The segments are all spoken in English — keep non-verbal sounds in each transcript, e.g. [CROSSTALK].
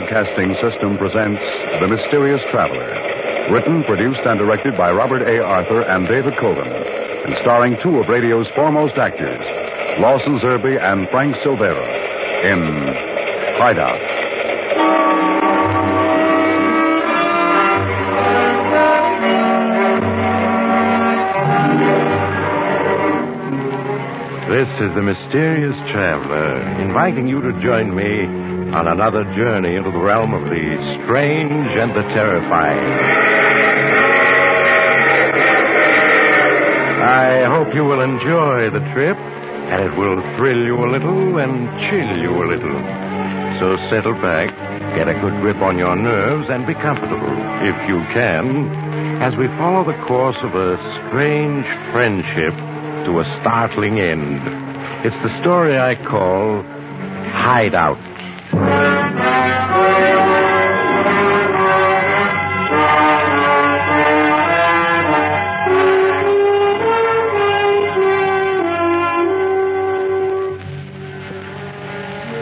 Broadcasting System presents The Mysterious Traveler. Written, produced, and directed by Robert A. Arthur and David Kogan. And starring two of radio's foremost actors, Lawson Zerbe and Frank Silvera, in Hideout. This is the mysterious traveler, inviting you to join me on another journey into the realm of the strange and the terrifying. I hope you will enjoy the trip, and it will thrill you a little and chill you a little. So settle back, get a good grip on your nerves, and be comfortable, if you can, as we follow the course of a strange friendship to a startling end. It's the story I call Hideout.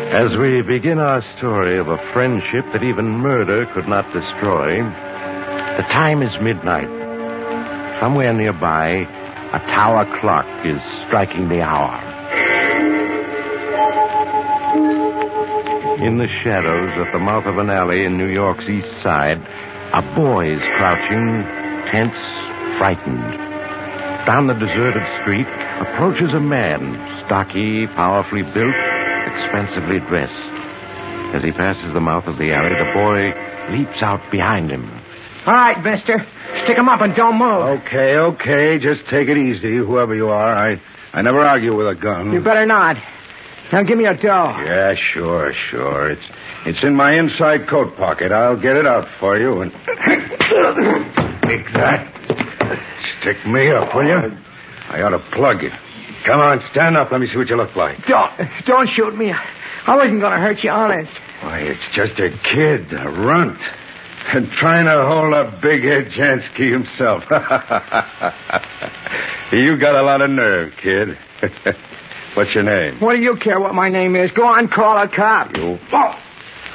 As we begin our story of a friendship that even murder could not destroy, the time is midnight. Somewhere nearby, a tower clock is striking the hour. In the shadows at the mouth of an alley in New York's east side, a boy is crouching, tense, frightened. Down the deserted street approaches a man, stocky, powerfully built, expensively dressed. As he passes the mouth of the alley, the boy leaps out behind him. All right, mister. stick him up and don't move. Okay, okay. Just take it easy, whoever you are. I, I never argue with a gun. You better not. Now give me your dough. Yeah, sure, sure. It's it's in my inside coat pocket. I'll get it out for you and [COUGHS] take that. Stick me up, will you? Uh, I ought to plug you. Come on, stand up. Let me see what you look like. Don't, don't shoot me. I wasn't going to hurt you, honest. Why, it's just a kid, a runt, and trying to hold up Big Ed Jansky himself. [LAUGHS] you got a lot of nerve, kid. [LAUGHS] What's your name? What do you care what my name is? Go on, call a cop. You. Oh,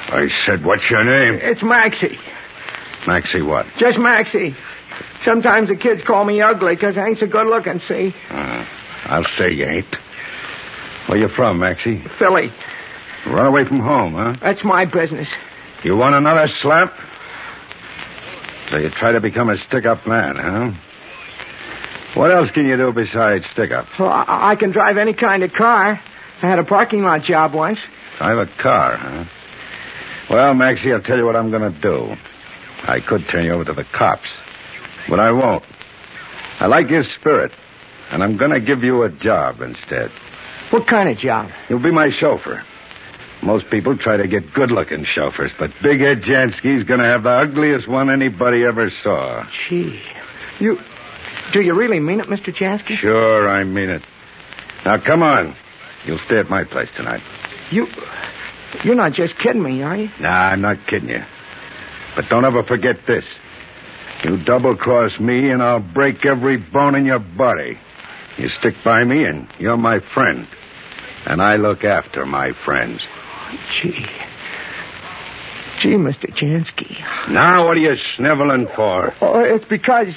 I said, what's your name? it's Maxie. Maxie what? Just Maxie. Sometimes the kids call me ugly because I ain't so good looking, see? Uh, I'll say you ain't. Where you from, Maxie? Philly. Run away from home, huh? That's my business. You want another slap? So you try to become a stick-up man, huh? What else can you do besides stick-up? Well, I, I can drive any kind of car. I had a parking lot job once. Drive a car, huh? Well, Maxie, I'll tell you what I'm going to do. I could turn you over to the cops, but I won't. I like your spirit, and I'm going to give you a job instead. What kind of job? You'll be my chauffeur. Most people try to get good-looking chauffeurs, but Big Ed Jansky's going to have the ugliest one anybody ever saw. Gee. You. Do you really mean it, Mr. Jansky? Sure, I mean it. Now, come on. You'll stay at my place tonight. You. You're not just kidding me, are you? Nah, I'm not kidding you. But don't ever forget this. You double cross me, and I'll break every bone in your body. You stick by me, and you're my friend. And I look after my friends. Gee. Gee, Mr. Jansky. Now, what are you sniveling for? Oh, it's because.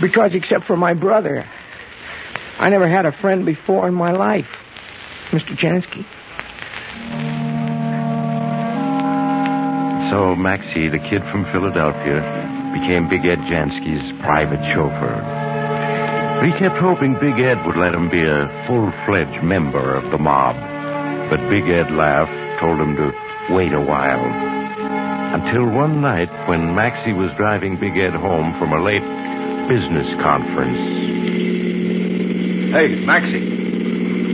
Because, except for my brother, I never had a friend before in my life. Mr. Jansky. So Maxie, the kid from Philadelphia, became Big Ed Jansky's private chauffeur. But he kept hoping Big Ed would let him be a full-fledged member of the mob. But Big Ed laughed, told him to wait a while. Until one night when Maxie was driving Big Ed home from a late business conference. Hey, Maxie.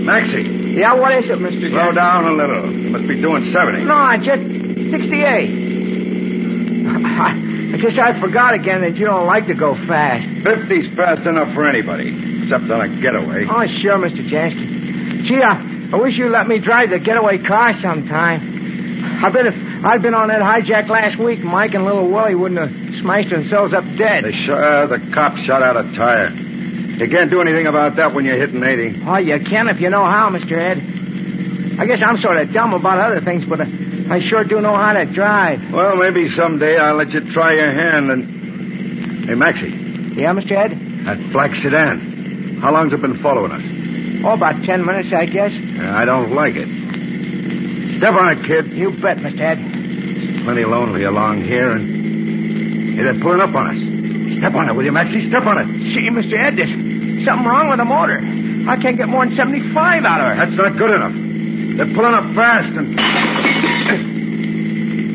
Maxie. Yeah, what is it, Mr. Slow Jack? down a little. You must be doing 70. No, I just 68. [LAUGHS] I, guess I forgot again that you don't like to go fast. 50's fast enough for anybody, except on a getaway. Oh, sure, Mr. Jansky. Gee, I, I wish you'd let me drive the getaway car sometime. I bet if I'd been on that hijack last week, Mike and little Willie wouldn't have smashed themselves up dead. They sh- uh, the cop shot out a tire. You can't do anything about that when you're hitting 80. Oh, you can if you know how, Mr. Ed. I guess I'm sort of dumb about other things, but uh, I sure do know how to drive. Well, maybe someday I'll let you try your hand and. Hey, Maxie, Yeah, Mr. Ed? that black sedan. How long's it been following us? Oh, about ten minutes, I guess. Uh, I don't like it. Step on it, kid. You bet, Mr. Ed. It's plenty lonely along here, and hey, they're pulling up on us. Step on it, will you, Maxie? Step on it. See, Mr. Ed, there's something wrong with the motor. I can't get more than 75 out of her. That's not good enough. They're pulling up fast, and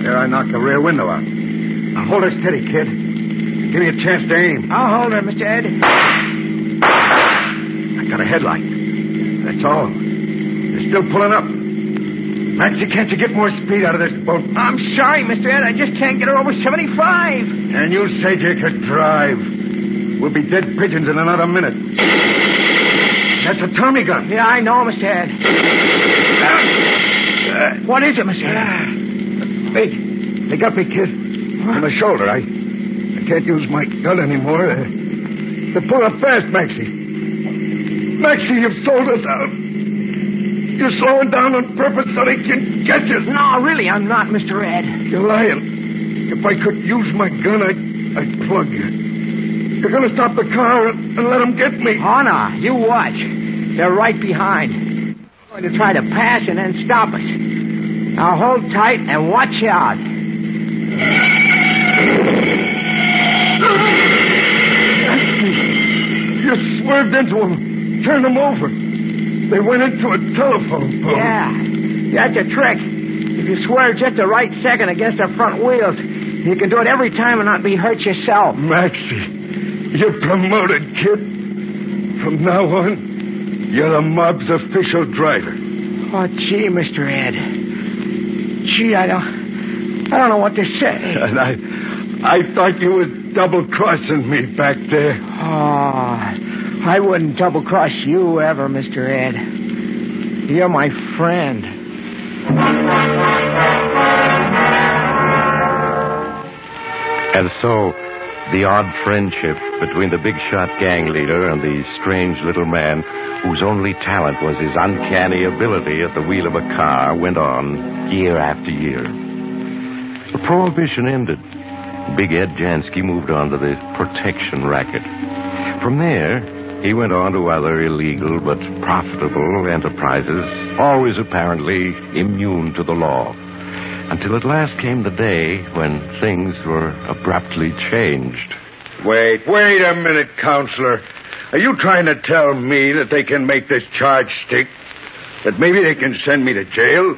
there I knocked the rear window out. Now hold her steady, kid. Give me a chance to aim. I'll hold her, Mr. Ed. I got a headlight. That's all. They're still pulling up. Maxie, can't you get more speed out of this boat? I'm sorry, Mr. Ed. I just can't get her over 75. And you said you could drive. We'll be dead pigeons in another minute. That's a Tommy gun. Yeah, I know, Mr. Ed. Uh, What is it, Mr. Ed? They, they got me, kid. On the shoulder. I, I can't use my gun anymore. Uh, they're pulling up fast, Maxie. Maxie, you've sold us out. You're slowing down on purpose so they can catch us. No, really, I'm not, Mr. Ed. You're lying. If I could use my gun, I'd, I'd plug you. You're going to stop the car and, and let them get me. No. You watch. They're right behind. They're going to try to pass and then stop us. Now hold tight and watch out. You swerved into them. Turned them over. They went into a telephone pole. Yeah. That's a trick. If you swerve just the right second against the front wheels, you can do it every time and not be hurt yourself. Maxie, you're promoted, kid. From now on, you're the mob's official driver. Oh, gee, Mr. Ed. Gee, I don't. I don't know what to say. [LAUGHS] And I, I thought you were double crossing me back there. Oh, I wouldn't double cross you ever, Mr. Ed. You're my friend. And so, the odd friendship between the big shot gang leader and the strange little man whose only talent was his uncanny ability at the wheel of a car went on year after year. The prohibition ended. Big Ed Jansky moved on to the protection racket. From there, he went on to other illegal but profitable enterprises, always apparently immune to the law. Until at last came the day when things were abruptly changed. Wait, wait a minute, counselor. Are you trying to tell me that they can make this charge stick? That maybe they can send me to jail?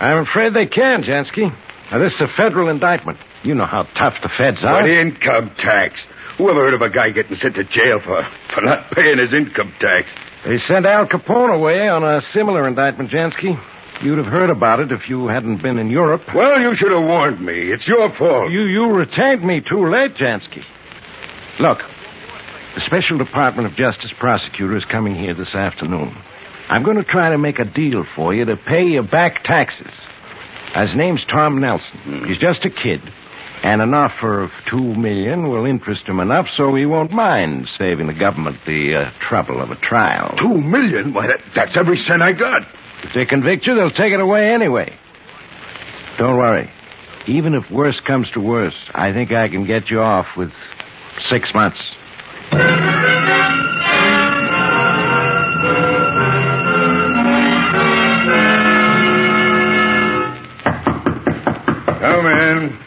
I'm afraid they can, Jansky. Now, this is a federal indictment. You know how tough the feds are. What income tax? Who ever heard of a guy getting sent to jail for, for not paying his income tax? They sent Al Capone away on a similar indictment, Jansky. You'd have heard about it if you hadn't been in Europe. Well, you should have warned me. It's your fault. You you retained me too late, Jansky. Look, the Special Department of Justice prosecutor is coming here this afternoon. I'm going to try to make a deal for you to pay your back taxes. His name's Tom Nelson. He's just a kid. And an offer of two million will interest him enough so he won't mind saving the government the uh, trouble of a trial. Two million? Why, that, that's every cent I got. If they convict you, they'll take it away anyway. Don't worry. Even if worse comes to worse, I think I can get you off with six months. Come in.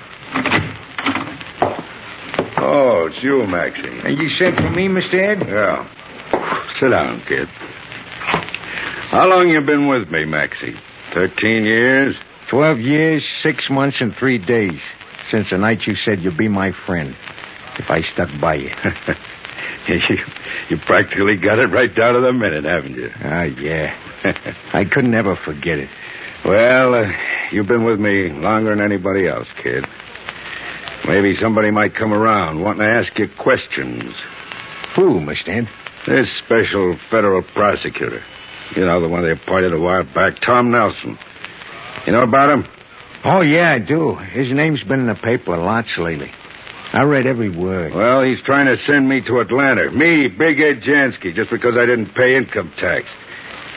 Oh, it's you, Maxie. And you sent for me, Mr. Ed? Yeah. Sit down, kid. How long you been with me, Maxie? Thirteen years? Twelve years, six months, and three days. since the night you said you'd be my friend if I stuck by you. [LAUGHS] you, you practically got it right down to the minute, haven't you? Ah, yeah. I couldn't ever forget it. Well, uh, you've been with me longer than anybody else, kid. Maybe somebody might come around wanting to ask you questions. Who, Mr. Ed? This special federal prosecutor. You know, the one they appointed a while back, Tom Nelson. You know about him? Oh, yeah, I do. His name's been in the paper lots lately. I read every word. Well, he's trying to send me to Atlanta. Me, Big Ed Jansky, just because I didn't pay income tax.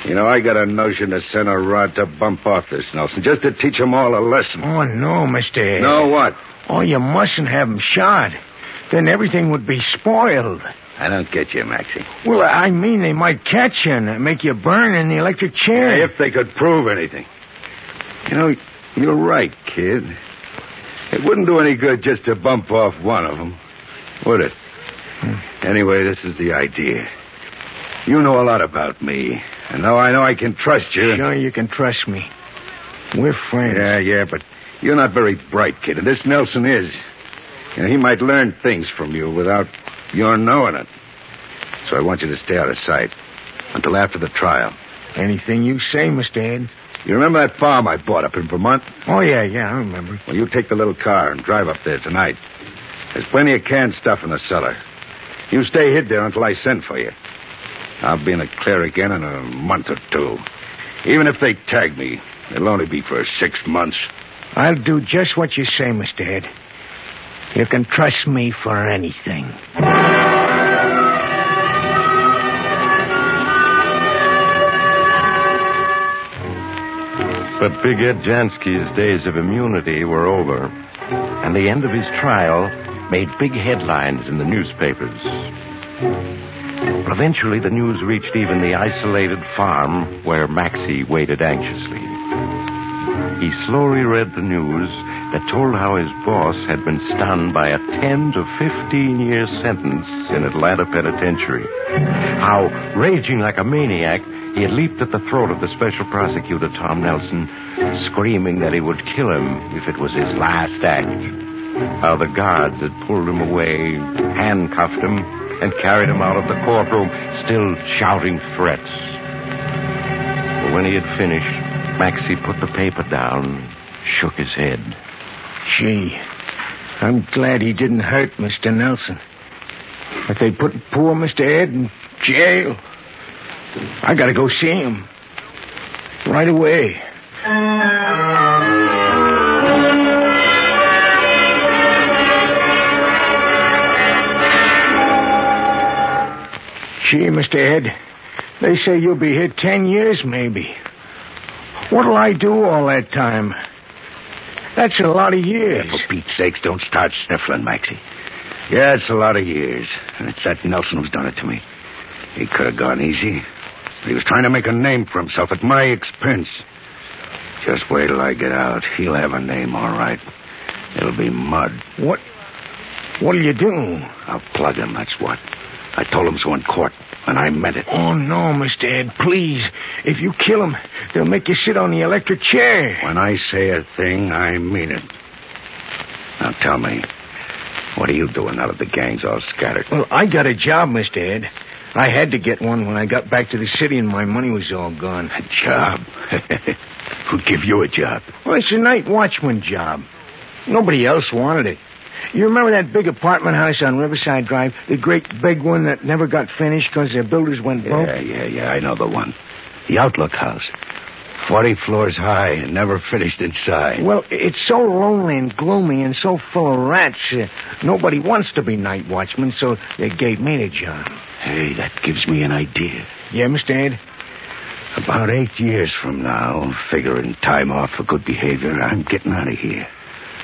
You know, I got a notion to send a rod to bump off this Nelson, just to teach teach 'em all a lesson. Oh, no, Mr. Ed. No, what? Oh, you mustn't have him shot. Then everything would be spoiled. I don't get you, Maxie. Well, I mean, they might catch you and make you burn in the electric chair. If they could prove anything. You know, you're right, kid. It wouldn't do any good just to bump off one of them, would it? Anyway, this is the idea. You know a lot about me, and now I know I can trust you. Sure, you can trust me. We're friends. Yeah, yeah, but you're not very bright, kid, and this Nelson is. You know, he might learn things from you without your knowing it. So I want you to stay out of sight until after the trial. Anything you say, Mr. Ed. You remember that farm I bought up in Vermont? Oh, yeah, yeah, I remember. Well, you take the little car and drive up there tonight. There's plenty of canned stuff in the cellar. You stay hid there until I send for you. I'll be in the clear again in a month or two. Even if they tag me, it'll only be for six months. I'll do just what you say, Mr. Ed. You can trust me for anything. But Big Ed Jansky's days of immunity were over, and the end of his trial made big headlines in the newspapers. Eventually, the news reached even the isolated farm where Maxie waited anxiously. He slowly read the news that told how his boss had been stunned by a 10 to 15 year sentence in Atlanta Penitentiary. How, raging like a maniac, he had leaped at the throat of the special prosecutor, Tom Nelson, screaming that he would kill him if it was his last act. How the guards had pulled him away, handcuffed him, and carried him out of the courtroom, still shouting threats. But when he had finished, Maxie put the paper down, shook his head. Gee, I'm glad he didn't hurt Mr. Nelson. But they put poor Mr. Ed in jail. I gotta go see him. Right away. Gee, Mr. Ed, they say you'll be here ten years, maybe. What'll I do all that time? That's a lot of years. For Pete's sakes, don't start sniffling, Maxie. Yeah, it's a lot of years. And it's that Nelson who's done it to me. He could have gone easy. He was trying to make a name for himself at my expense. Just wait till I get out. He'll have a name, all right. It'll be Mud. What? What'll you do? I'll plug him, that's what. I told him so in court, and I meant it. Oh, no, Mr. Ed, please. If you kill him, they'll make you sit on the electric chair. When I say a thing, I mean it. Now tell me, what are you doing now that the gang's all scattered? Well, I got a job, Mr. Ed. I had to get one when I got back to the city and my money was all gone. A job? [LAUGHS] Who'd give you a job? Well, it's a night watchman job. Nobody else wanted it. You remember that big apartment house on Riverside Drive? The great big one that never got finished because the builders went broke? Yeah, yeah, yeah, I know the one. The Outlook House. Forty floors high and never finished inside. Well, it's so lonely and gloomy and so full of rats. Uh, nobody wants to be night watchman, so they gave me the job. Hey, that gives me an idea. Yeah, Mr. Ed? About eight years from now, figuring time off for good behavior, I'm getting out of here.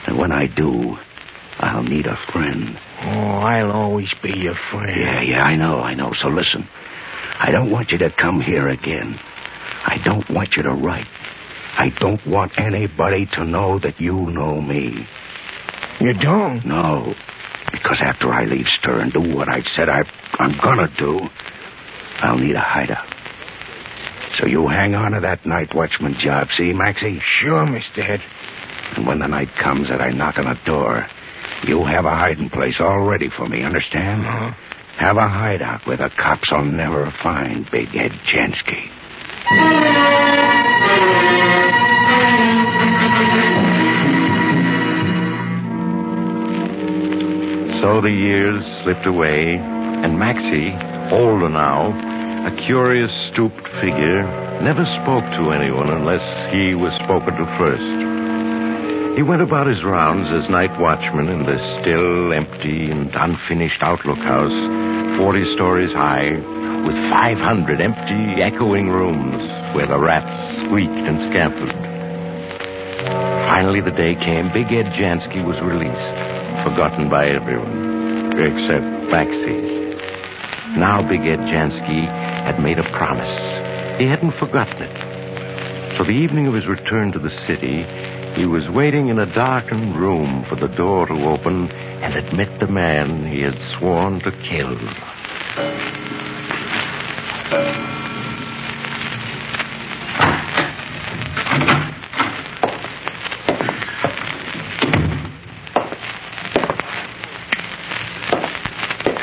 And when I do, I'll need a friend. Oh, I'll always be your friend. Yeah, yeah, I know, I know. So listen. I don't want you to come here again. I don't want you to write. I don't want anybody to know that you know me. You don't? No. Because after I leave Stir and do what I said I, I'm gonna do, I'll need a hideout. So you hang on to that night watchman job, see, Maxie? Sure, Mr. Ed. And when the night comes that I knock on the door, you have a hiding place all ready for me, understand? Uh-huh. Have a hideout where the cops will never find Big Ed Jansky. So the years slipped away, and Maxie, older now, a curious, stooped figure, never spoke to anyone unless he was spoken to first. He went about his rounds as night watchman in the still, empty, and unfinished Outlook House, 40 stories high, with 500 empty, echoing rooms where the rats squeaked and scampered. Finally, the day came. Big Ed Jansky was released, forgotten by everyone, except Maxie. Now Big Ed Jansky had made a promise. He hadn't forgotten it. So the evening of his return to the city, he was waiting in a darkened room for the door to open and admit the man he had sworn to kill.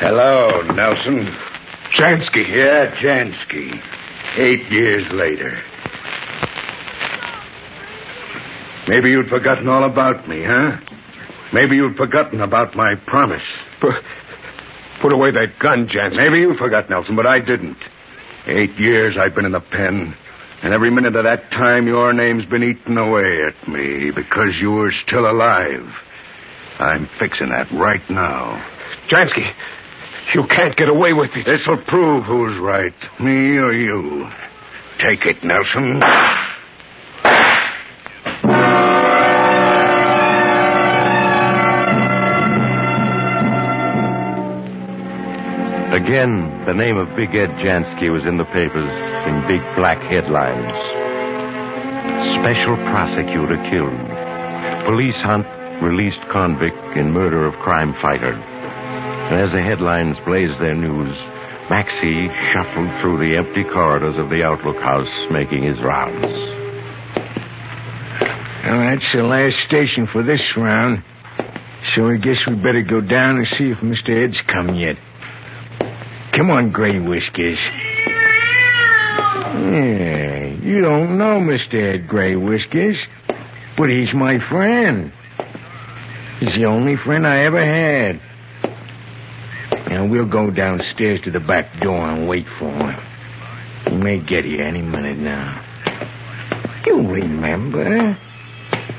Hello, Nelson. Jansky. Yeah, Jansky. Eight years later. Maybe you'd forgotten all about me, huh? Maybe you'd forgotten about my promise. Put, put away that gun, Jansky. Maybe you forgot, Nelson, but I didn't. Eight years I've been in the pen, and every minute of that time your name's been eaten away at me because you were still alive. I'm fixing that right now. Jansky, you can't get away with it. This'll prove who's right, me or you. Take it, Nelson. Again, the name of Big Ed Jansky was in the papers in big black headlines. Special prosecutor killed. Police hunt released convict in murder of crime fighter. And as the headlines blazed their news, Maxie shuffled through the empty corridors of the Outlook House, making his rounds. Well, that's the last station for this round. So I guess we better go down and see if Mr. Ed's come yet. Come on, Gray Whiskers. Yeah, you don't know Mr. Ed Gray Whiskers, but he's my friend. He's the only friend I ever had. Now, we'll go downstairs to the back door and wait for him. He may get here any minute now. You remember?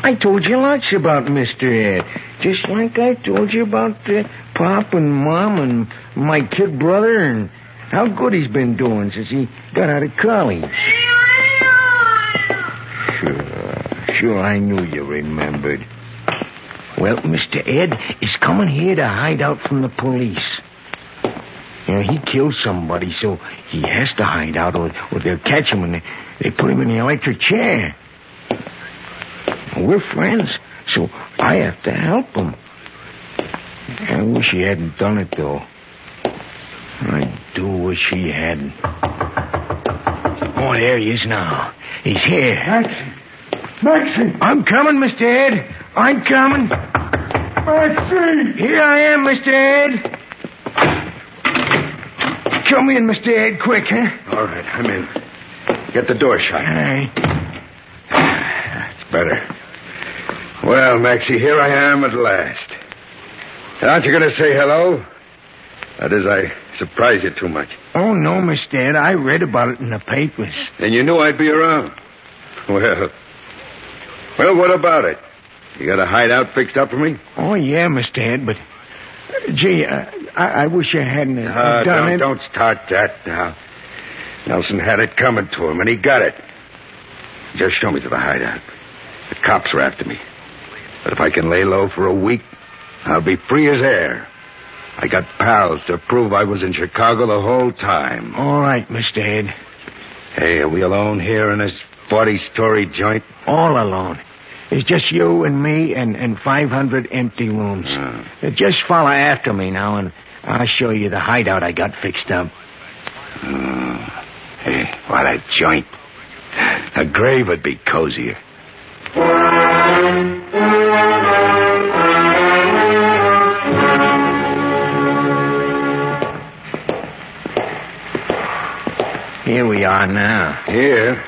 I told you lots about Mr. Ed. Just like I told you about uh, Pop and Mom and my kid brother and how good he's been doing since he got out of college. Sure, sure, I knew you remembered. Well, Mr. Ed is coming here to hide out from the police. You know, he killed somebody, so he has to hide out, or, or they'll catch him and they, they put him in the electric chair. We're friends, so I have to help him. I wish he hadn't done it, though. I do wish he hadn't. Oh, there he is now. He's here. Maxie! Maxie! I'm coming, Mr. Ed. I'm coming. Maxie! Here I am, Mr. Ed. Come in, Mr. Ed, quick, huh? All right, I'm in. Get the door shut. All right. That's better. Well, Maxie, here I am at last. Aren't you going to say hello? That is, I surprise you too much. Oh, no, Mr. Ed. I read about it in the papers. And you knew I'd be around. Well, well, what about it? You got a hideout fixed up for me? Oh, yeah, Mr. Ed, but... Gee, uh, I, I wish I hadn't uh, Uh, done don't, it. don't start that now. Nelson had it coming to him, and he got it. Just show me to the hideout. The cops are after me. But if I can lay low for a week, I'll be free as air. I got pals to prove I was in Chicago the whole time. All right, Mr. Ed. Hey, are we alone here in this 40-story joint? All alone. It's just you and me and, and 500 empty rooms. Uh, just follow after me now, and I'll show you the hideout I got fixed up. Hmm. Hey, what a joint. A grave would be cozier. Here we are now. Here?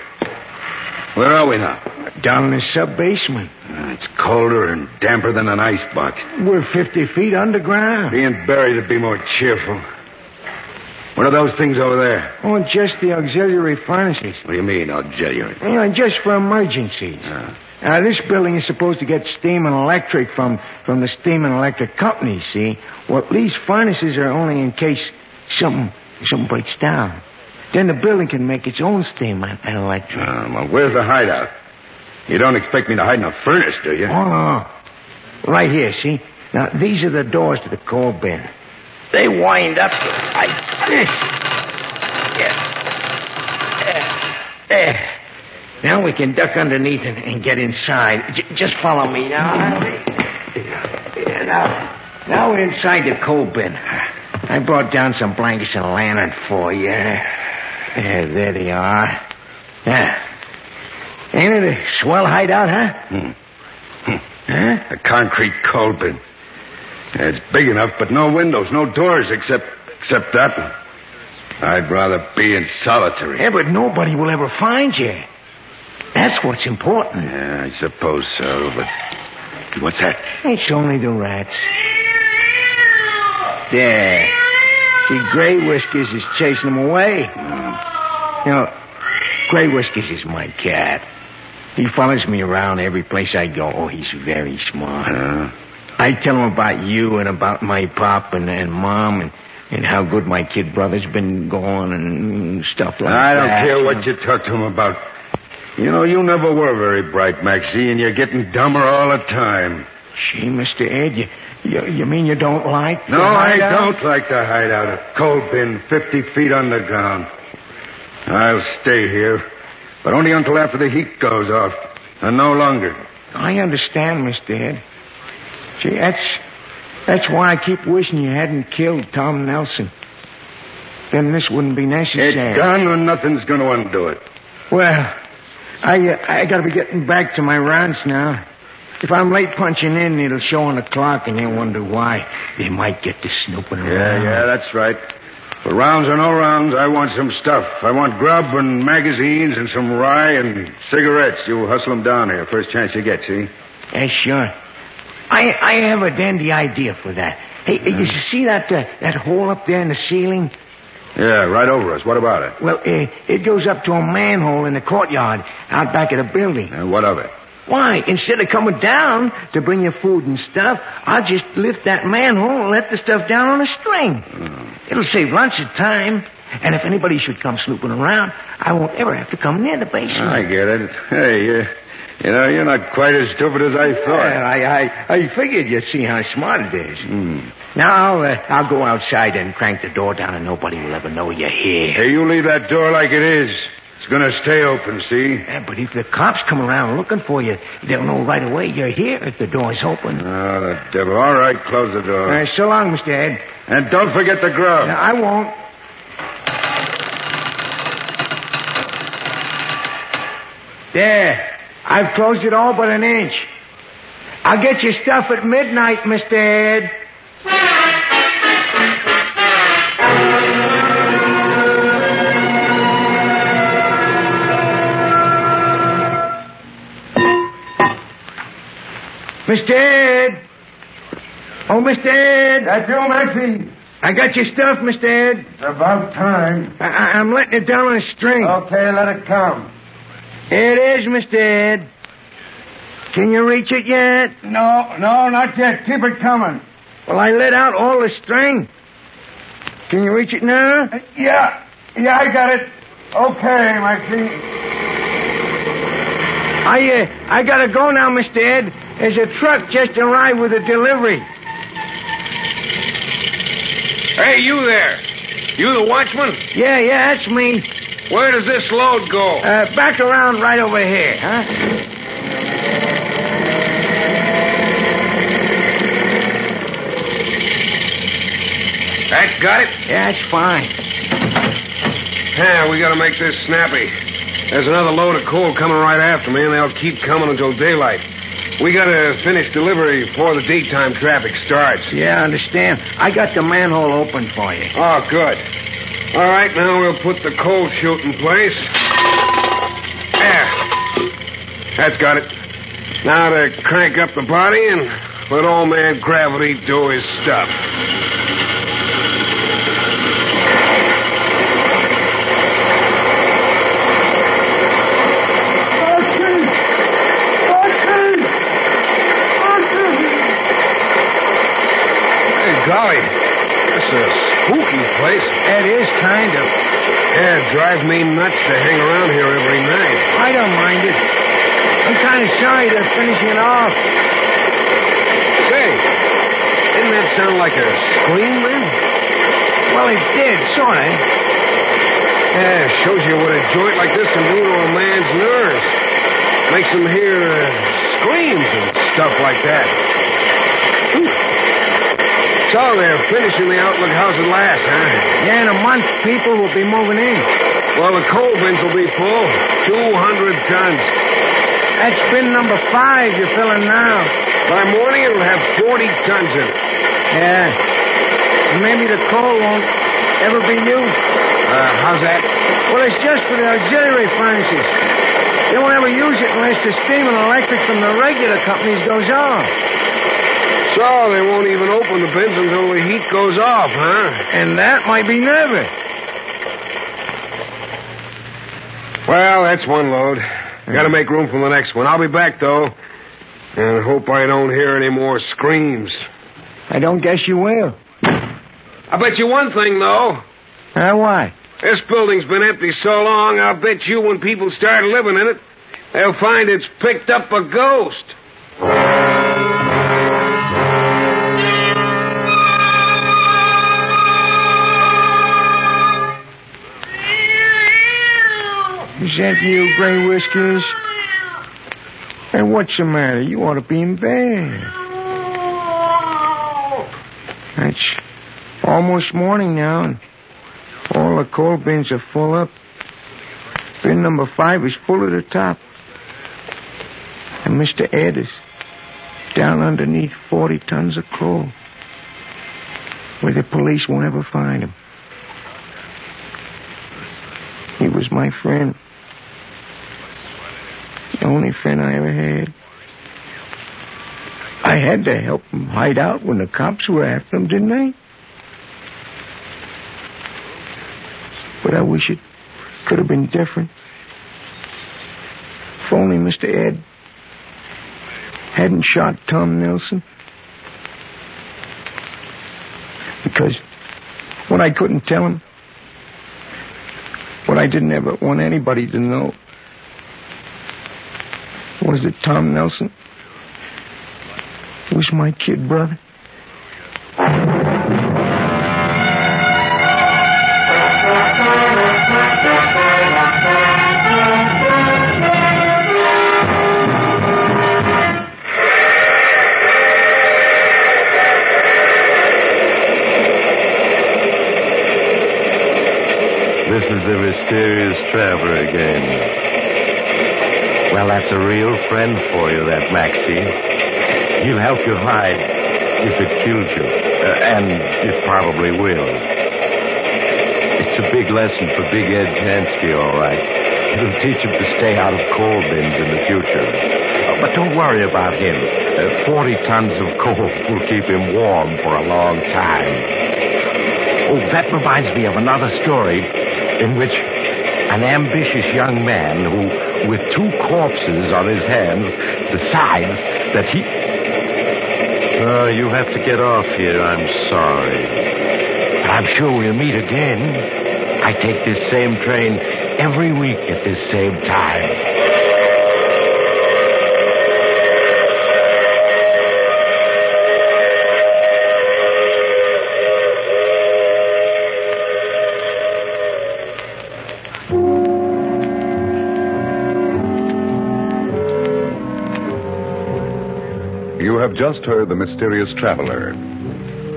Where are we now? Down in the sub basement. Uh, It's colder and damper than an ice box. We're 50 feet underground. Being buried would be more cheerful. What are those things over there? Oh, just the auxiliary furnaces. What do you mean, auxiliary? You know, just for emergencies. Ah. Now, this building is supposed to get steam and electric from, from the steam and electric company, see? Well, these furnaces are only in case something, something breaks down. Then the building can make its own steam and, and electric. Uh, well, where's the hideout? You don't expect me to hide in a furnace, do you? Oh, no, no. Right here, see? Now, these are the doors to the coal bin. They wind up like this. Yeah. There. There. Now we can duck underneath and, and get inside. J- just follow me now. Yeah, now, now we're inside the coal bin. I brought down some blankets and a lantern for you. There, there they are. Yeah. Ain't it a swell hideout, huh? Hmm. Huh? A concrete coal bin. It's big enough, but no windows, no doors except except that one. I'd rather be in solitary. Yeah, but nobody will ever find you. That's what's important. Yeah, I suppose so, but what's that? It's only the rats. There. See, Gray Whiskers is chasing them away. You know, Gray Whiskers is my cat. He follows me around every place I go. Oh, he's very smart. Uh, I tell him about you and about my pop and, and mom and, and how good my kid brother's been going and stuff like that. I don't care what you talk to him about. You know, you never were very bright, Maxie, and you're getting dumber all the time. Gee, Mr. Ed, you, you, you mean you don't like No, I don't like the hideout. A coal bin 50 feet underground. I'll stay here, but only until after the heat goes off, and no longer. I understand, Mr. Ed. Gee, that's, that's why I keep wishing you hadn't killed Tom Nelson. Then this wouldn't be necessary. It's done, and nothing's going to undo it. Well, I, uh, I gotta be getting back to my ranch now. If I'm late punching in, it'll show on the clock, and they'll wonder why. They might get to snooping around. yeah, yeah, that's right. But rounds or no rounds, I want some stuff. I want grub and magazines and some rye and cigarettes. You hustle them down here first chance you get, see? Yeah, sure. I I have a dandy idea for that. Hey, you see that uh, that hole up there in the ceiling? Yeah, right over us. What about it? Well, uh, it goes up to a manhole in the courtyard out back of the building. And what of it? Why, instead of coming down to bring you food and stuff, I'll just lift that manhole and let the stuff down on a string. It'll save lots of time. And if anybody should come snooping around, I won't ever have to come near the basement. I get it. Hey, you, you know, you're not quite as stupid as I Well, thought. I, I, I figured you'd see how smart it is. Hmm. Now, I'll, uh, I'll go outside and crank the door down, and nobody will ever know you're here. Hey, you leave that door like it is. It's gonna stay open, see? Yeah, but if the cops come around looking for you, they'll know right away you're here if the door's open. Oh, the devil. All right, close the door. Uh, so long, Mr. Ed. And don't forget the grub. No, I won't. There. I've closed it all but an inch. I'll get your stuff at midnight, Mr. Ed. Mr. Ed. Oh, Mr. Ed. That's you, Maxie. I got your stuff, Mr. Ed. It's about time. I- I'm letting it down on a string. Okay, let it come. Here it is, Mr. Ed. Can you reach it yet? No, no, not yet. Keep it coming. Well, I let out all the string. Can you reach it now? Uh, Yeah, yeah, I got it. Okay, Maxie. I, uh, I gotta go now, Mr. Ed. There's a truck just arrived with a delivery. Hey, you there. You the watchman? Yeah, yeah, that's me. Where does this load go? Uh, back around right over here, huh? That got it? Yeah, that's fine. Yeah, we gotta make this snappy. There's another load of coal coming right after me, and they'll keep coming until daylight. We gotta finish delivery before the daytime traffic starts. Yeah, I understand. I got the manhole open for you. Oh, good. All right, now we'll put the coal chute in place. There. That's got it. Now to crank up the body and let old man Gravity do his stuff. Golly. A spooky place. It is kind of. Yeah, it drives me nuts to hang around here every night. I don't mind it. I'm kind of sorry they're finishing it off. Say, didn't that sound like a scream, man? Well, it did, sort of. Yeah, shows you what a joint like this can do to a man's nerves. Makes him hear uh, screams and stuff like that. Ooh. So they're finishing the Outlook House at last, huh? Yeah, in a month, people will be moving in. Well, the coal bins will be full. 200 tons. That's bin number five you're filling now. By morning, it'll have 40 tons in it. Yeah. And maybe the coal won't ever be used. Uh, how's that? Well, it's just for the auxiliary furnaces. They won't ever use it unless the steam and electric from the regular companies goes off. So they won't even open the bins until the heat goes off, huh? And that might be never. Well, that's one load. Gotta make room for the next one. I'll be back, though. And hope I don't hear any more screams. I don't guess you will. I bet you one thing, though. Huh, why? This building's been empty so long, I'll bet you when people start living in it, they'll find it's picked up a ghost. Is that you, Gray Whiskers? Hey, what's the matter? You ought to be in bed. It's almost morning now, and all the coal bins are full up. Bin number five is full to the top. And Mr. Ed is down underneath 40 tons of coal, where the police won't ever find him. He was my friend. The only friend I ever had. I had to help him hide out when the cops were after him, didn't I? But I wish it could have been different. If only Mr. Ed hadn't shot Tom Nelson. Because what I couldn't tell him, what I didn't ever want anybody to know, was it Tom Nelson was my kid brother. This is the mysterious traveler again. That's a real friend for you, that Maxie. He'll help you hide if it kills you. Uh, and it probably will. It's a big lesson for Big Ed Jansky, all right. It'll teach him to stay out of coal bins in the future. Uh, but don't worry about him. Uh, 40 tons of coal will keep him warm for a long time. Oh, that reminds me of another story in which an ambitious young man who, with two corpses on his hands, decides that he. Oh, you have to get off here. I'm sorry. But I'm sure we'll meet again. I take this same train every week at this same time. Just heard The Mysterious Traveler.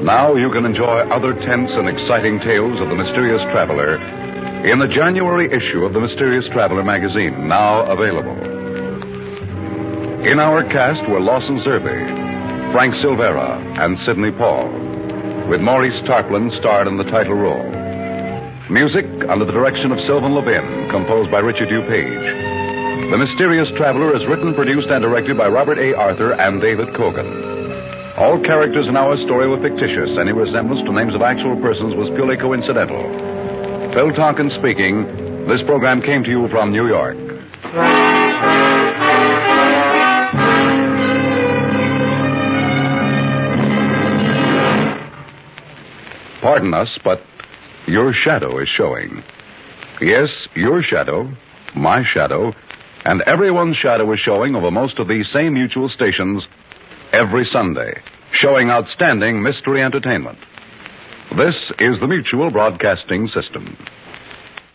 Now you can enjoy other tense and exciting tales of The Mysterious Traveler in the January issue of The Mysterious Traveler magazine, now available. In our cast were Lawson Zerbe, Frank Silvera, and Sidney Paul, with Maurice Tarplin starred in the title role. Music under the direction of Sylvan Levin, composed by Richard DuPage. The Mysterious Traveler is written, produced, and directed by Robert A. Arthur and David Kogan. All characters in our story were fictitious. Any resemblance to names of actual persons was purely coincidental. Phil Tonkin speaking. This program came to you from New York. Pardon us, but your shadow is showing. Yes, your shadow, my shadow, and everyone's shadow is showing over most of these same mutual stations every Sunday, showing outstanding mystery entertainment. This is the Mutual Broadcasting System.